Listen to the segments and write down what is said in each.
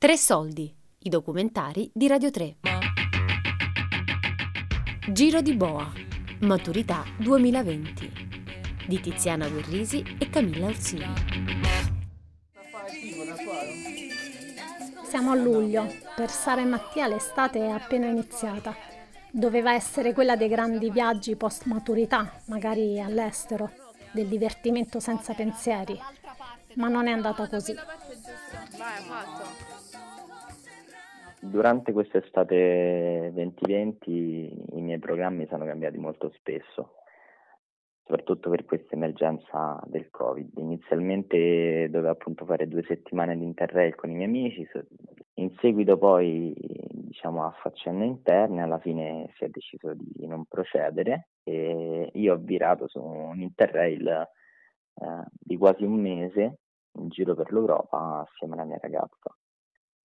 Tre soldi, i documentari di Radio 3. Giro di Boa, Maturità 2020 di Tiziana Guerrisi e Camilla Orsini. Siamo a luglio, per Sara e Mattia l'estate è appena iniziata. Doveva essere quella dei grandi viaggi post maturità, magari all'estero, del divertimento senza pensieri, ma non è andata così. Durante quest'estate 2020 i miei programmi sono cambiati molto spesso soprattutto per questa emergenza del Covid. Inizialmente dovevo appunto fare due settimane di interrail con i miei amici, in seguito poi diciamo a faccende interne alla fine si è deciso di non procedere e io ho virato su un interrail eh, di quasi un mese in giro per l'Europa assieme alla mia ragazza.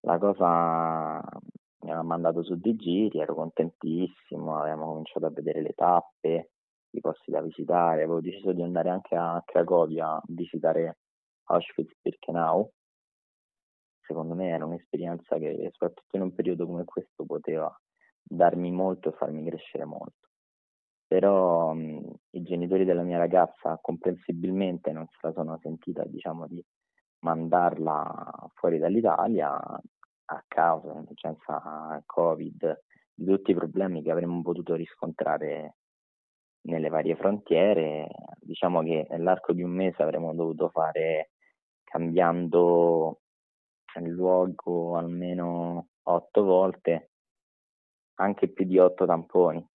La cosa mi ha mandato su dei giri, ero contentissimo, avevamo cominciato a vedere le tappe, i posti da visitare, avevo deciso di andare anche a Cracovia a visitare Auschwitz-Birkenau. Secondo me era un'esperienza che, soprattutto in un periodo come questo, poteva darmi molto e farmi crescere molto. Però mh, i genitori della mia ragazza comprensibilmente non se la sono sentita, diciamo, di mandarla fuori dall'Italia a causa dell'emergenza Covid, di tutti i problemi che avremmo potuto riscontrare nelle varie frontiere. Diciamo che nell'arco di un mese avremmo dovuto fare cambiando luogo almeno otto volte, anche più di otto tamponi.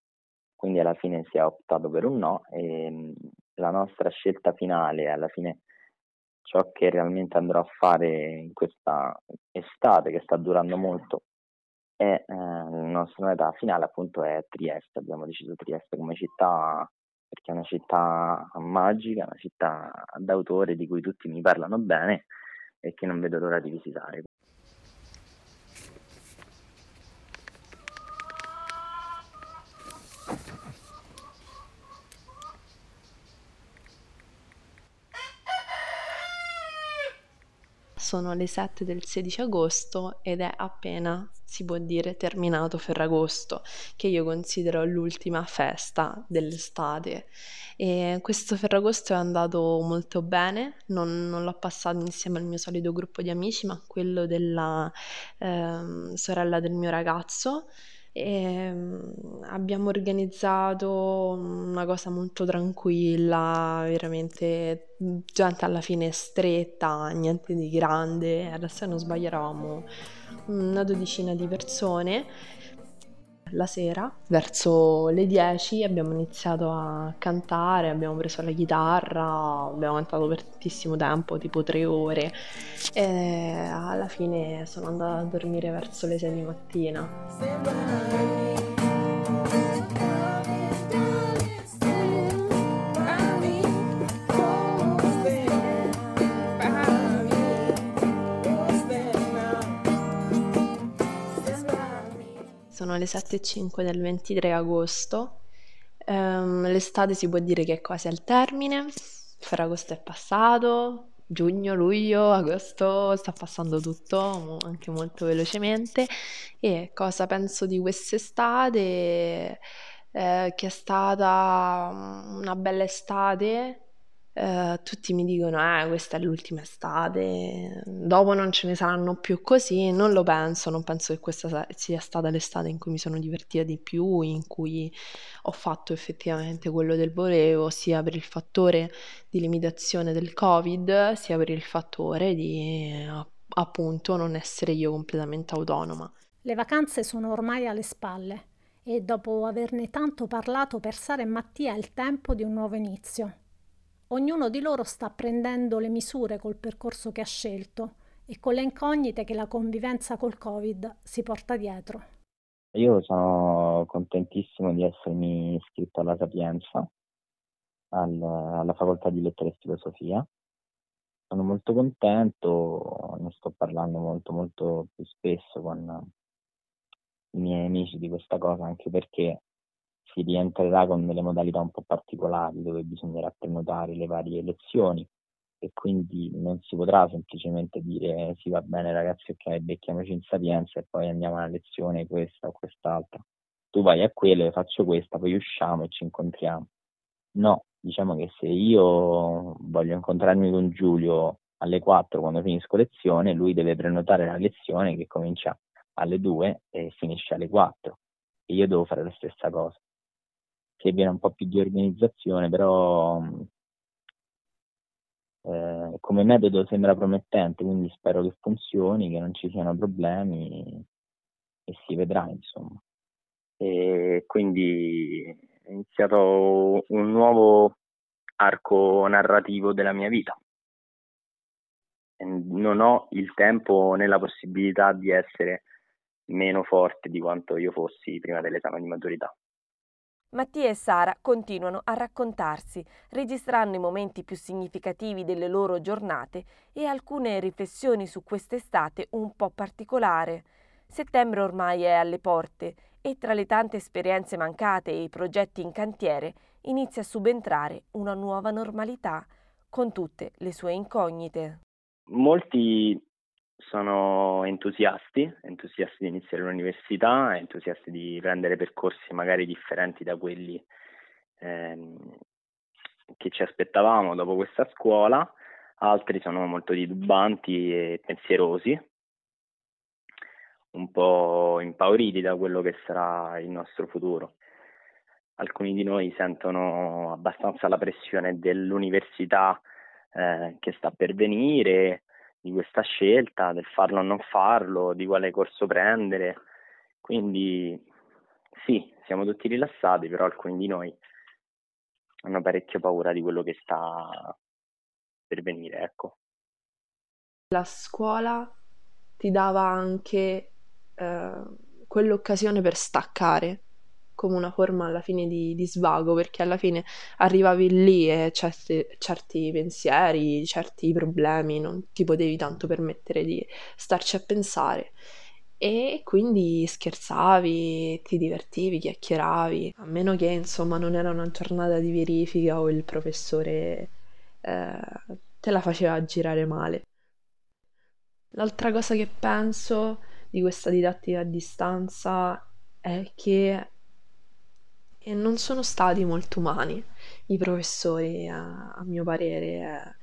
Quindi alla fine si è optato per un no e la nostra scelta finale, alla fine ciò che realmente andrò a fare in questa estate che sta durando molto e eh, la nostra meta finale appunto è Trieste, abbiamo deciso Trieste come città perché è una città magica, una città d'autore di cui tutti mi parlano bene e che non vedo l'ora di visitare. Sono le 7 del 16 agosto ed è appena, si può dire, terminato Ferragosto, che io considero l'ultima festa dell'estate. E questo Ferragosto è andato molto bene, non, non l'ho passato insieme al mio solito gruppo di amici, ma quello della eh, sorella del mio ragazzo e ehm, abbiamo organizzato una cosa molto tranquilla, veramente gente alla fine stretta, niente di grande, adesso non sbaglio eravamo una dodicina di persone la sera, verso le 10, abbiamo iniziato a cantare, abbiamo preso la chitarra, abbiamo cantato per tantissimo tempo, tipo tre ore, e alla fine sono andata a dormire verso le 6 di mattina. Sono le 7.05 del 23 agosto. Um, l'estate si può dire che è quasi al termine. Ferragosto è passato, giugno, luglio, agosto sta passando tutto anche molto velocemente. E cosa penso di quest'estate? Eh, che è stata una bella estate Uh, tutti mi dicono, eh, questa è l'ultima estate, dopo non ce ne saranno più così, non lo penso, non penso che questa sia stata l'estate in cui mi sono divertita di più, in cui ho fatto effettivamente quello del volevo, sia per il fattore di limitazione del Covid, sia per il fattore di appunto non essere io completamente autonoma. Le vacanze sono ormai alle spalle e dopo averne tanto parlato per Sara e Mattia è il tempo di un nuovo inizio. Ognuno di loro sta prendendo le misure col percorso che ha scelto e con le incognite che la convivenza col Covid si porta dietro. Io sono contentissimo di essermi iscritto alla Sapienza, al, alla facoltà di lettere e filosofia. Sono molto contento, ne sto parlando molto molto più spesso con i miei amici di questa cosa, anche perché si rientrerà con delle modalità un po' particolari dove bisognerà prenotare le varie lezioni e quindi non si potrà semplicemente dire sì va bene ragazzi ok becchiamoci in sapienza e poi andiamo alla lezione questa o quest'altra tu vai a quelle, faccio questa, poi usciamo e ci incontriamo. No, diciamo che se io voglio incontrarmi con Giulio alle 4 quando finisco lezione, lui deve prenotare la lezione che comincia alle 2 e finisce alle 4 e io devo fare la stessa cosa. Che viene un po' più di organizzazione, però eh, come metodo sembra promettente, quindi spero che funzioni, che non ci siano problemi e si vedrà, insomma e quindi è iniziato un nuovo arco narrativo della mia vita. Non ho il tempo né la possibilità di essere meno forte di quanto io fossi prima dell'esame di maturità. Mattia e Sara continuano a raccontarsi, registrando i momenti più significativi delle loro giornate e alcune riflessioni su quest'estate un po' particolare. Settembre ormai è alle porte e tra le tante esperienze mancate e i progetti in cantiere inizia a subentrare una nuova normalità con tutte le sue incognite. Molti sono entusiasti, entusiasti di iniziare l'università, entusiasti di prendere percorsi magari differenti da quelli ehm, che ci aspettavamo dopo questa scuola, altri sono molto titubanti e pensierosi un po' impauriti da quello che sarà il nostro futuro. Alcuni di noi sentono abbastanza la pressione dell'università eh, che sta per venire, di questa scelta, del farlo o non farlo, di quale corso prendere. Quindi sì, siamo tutti rilassati, però alcuni di noi hanno parecchio paura di quello che sta per venire, ecco. La scuola ti dava anche eh, quell'occasione per staccare come una forma alla fine di, di, svago, perché alla fine arrivavi lì e certi, certi pensieri, certi problemi non ti potevi tanto permettere di starci a pensare. E quindi scherzavi, ti divertivi, chiacchieravi, a meno che insomma non era una giornata di verifica o il professore eh, te la faceva girare male. L'altra cosa che penso di questa didattica a distanza è che non sono stati molto umani i professori, a, a mio parere.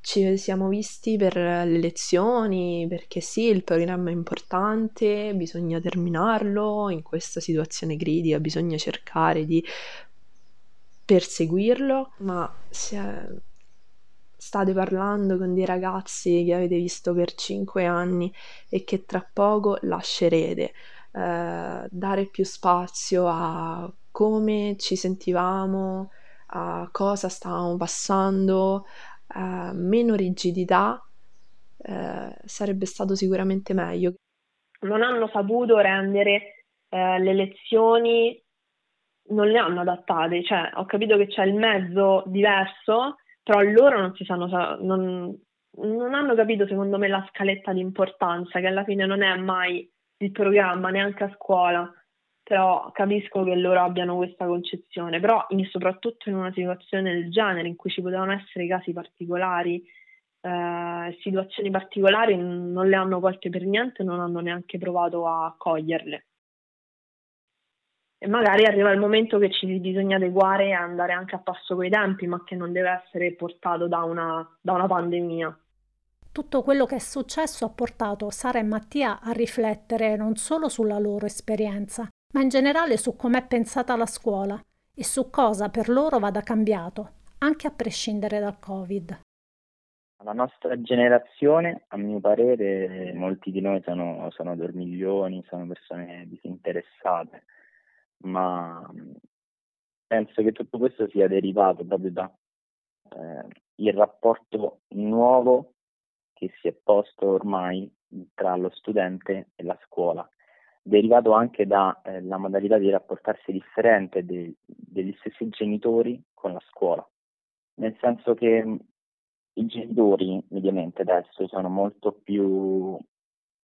Ci siamo visti per le lezioni, perché sì, il programma è importante, bisogna terminarlo, in questa situazione critica bisogna cercare di perseguirlo, ma è, state parlando con dei ragazzi che avete visto per cinque anni e che tra poco lascerete. Eh, dare più spazio a come ci sentivamo, a cosa stavamo passando, eh, meno rigidità, eh, sarebbe stato sicuramente meglio. Non hanno saputo rendere eh, le lezioni, non le hanno adattate, cioè ho capito che c'è il mezzo diverso però loro non si sanno, non, non hanno capito secondo me la scaletta di importanza, che alla fine non è mai il programma neanche a scuola, però capisco che loro abbiano questa concezione, però in, soprattutto in una situazione del genere in cui ci potevano essere casi particolari, eh, situazioni particolari non le hanno colte per niente, non hanno neanche provato a coglierle e magari arriva il momento che ci bisogna adeguare e andare anche a passo coi tempi, ma che non deve essere portato da una, da una pandemia. Tutto quello che è successo ha portato Sara e Mattia a riflettere non solo sulla loro esperienza, ma in generale su com'è pensata la scuola e su cosa per loro vada cambiato, anche a prescindere dal Covid. La nostra generazione, a mio parere, molti di noi sono, sono dormiglioni, sono persone disinteressate ma penso che tutto questo sia derivato proprio da eh, il rapporto nuovo che si è posto ormai tra lo studente e la scuola, derivato anche dalla eh, modalità di rapportarsi differente de- degli stessi genitori con la scuola, nel senso che mh, i genitori mediamente adesso sono molto più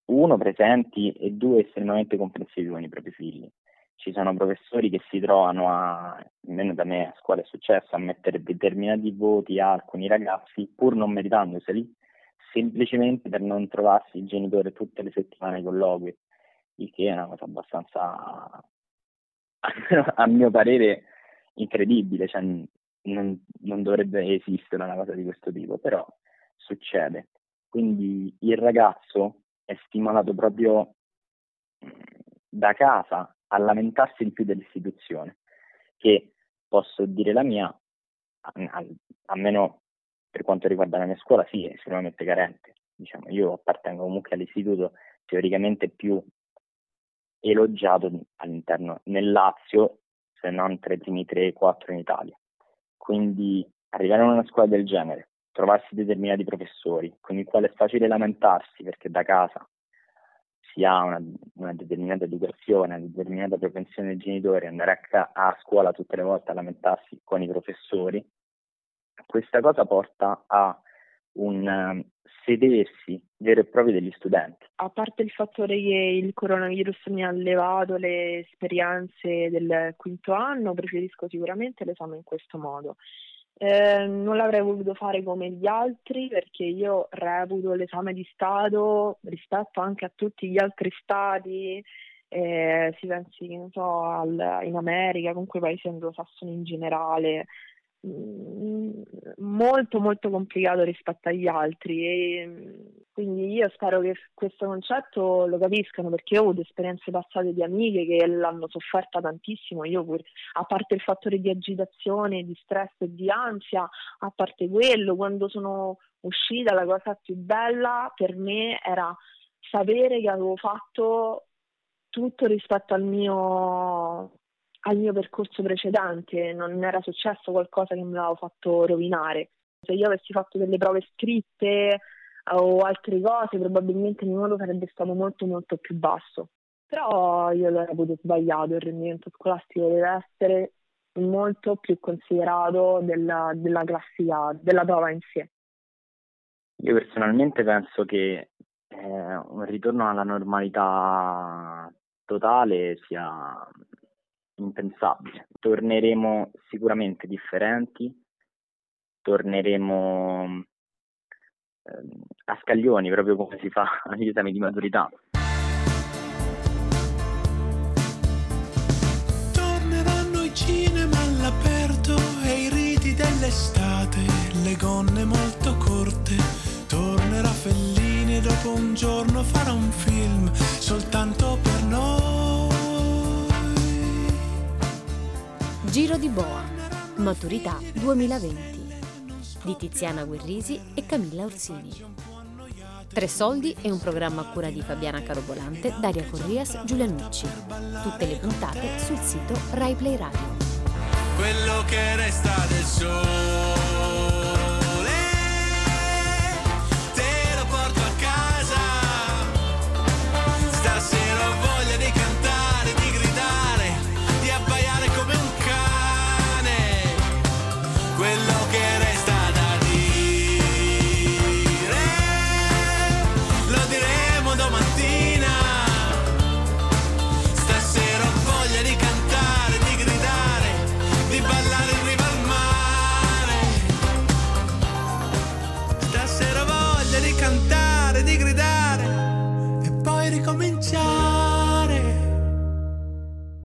uno presenti e due estremamente comprensivi con i propri figli. Ci sono professori che si trovano a, almeno da me a scuola è successo, a mettere determinati voti a alcuni ragazzi pur non meritandoseli, semplicemente per non trovarsi il genitore tutte le settimane ai colloqui, il che è una cosa abbastanza, a mio parere, incredibile, cioè non, non dovrebbe esistere una cosa di questo tipo, però succede. Quindi il ragazzo è stimolato proprio da casa a lamentarsi di più dell'istituzione, che posso dire la mia, almeno per quanto riguarda la mia scuola, sì, è estremamente carente. Diciamo, io appartengo comunque all'istituto teoricamente più elogiato all'interno nel Lazio, se non tra i primi 3-4 in Italia. Quindi arrivare a una scuola del genere, trovarsi determinati professori con i quali è facile lamentarsi perché da casa si ha una, una determinata educazione, una determinata propensione dei genitori, andare a, a scuola tutte le volte a lamentarsi con i professori, questa cosa porta a un um, sedersi vero e proprio degli studenti. A parte il fattore che il coronavirus mi ha allevato le esperienze del quinto anno, preferisco sicuramente l'esame in questo modo. Eh, non l'avrei voluto fare come gli altri perché io reputo l'esame di Stato rispetto anche a tutti gli altri stati, eh, si pensi che so, al, in America, comunque paesi anglosassoni in generale, molto molto complicato rispetto agli altri e mm, quindi io spero che questo concetto lo capiscano perché ho avuto esperienze passate di amiche che l'hanno sofferta tantissimo. Io pure, a parte il fattore di agitazione, di stress e di ansia a parte quello quando sono uscita la cosa più bella per me era sapere che avevo fatto tutto rispetto al mio al mio percorso precedente, non era successo qualcosa che mi aveva fatto rovinare. Se io avessi fatto delle prove scritte o altre cose, probabilmente il mio voto sarebbe stato molto molto più basso. Però io l'ho avuto sbagliato, il rendimento scolastico deve essere molto più considerato della, della classica, della prova in sé. Io personalmente penso che eh, un ritorno alla normalità totale sia impensabile. Torneremo sicuramente differenti, torneremo eh, a scaglioni, proprio come si fa agli esami di maturità. Torneranno i cinema all'aperto e i riti dell'estate, le gonne molto corte. Tornerà Fellini dopo un giorno farà un film soltanto per noi. Giro di Boa, Maturità 2020 di Tiziana Guerrisi e Camilla Orsini. Tre soldi è un programma a cura di Fabiana Carobolante, Daria Corrias, Giulianucci. Tutte le puntate sul sito RaiPlay Radio. Quello che resta del sole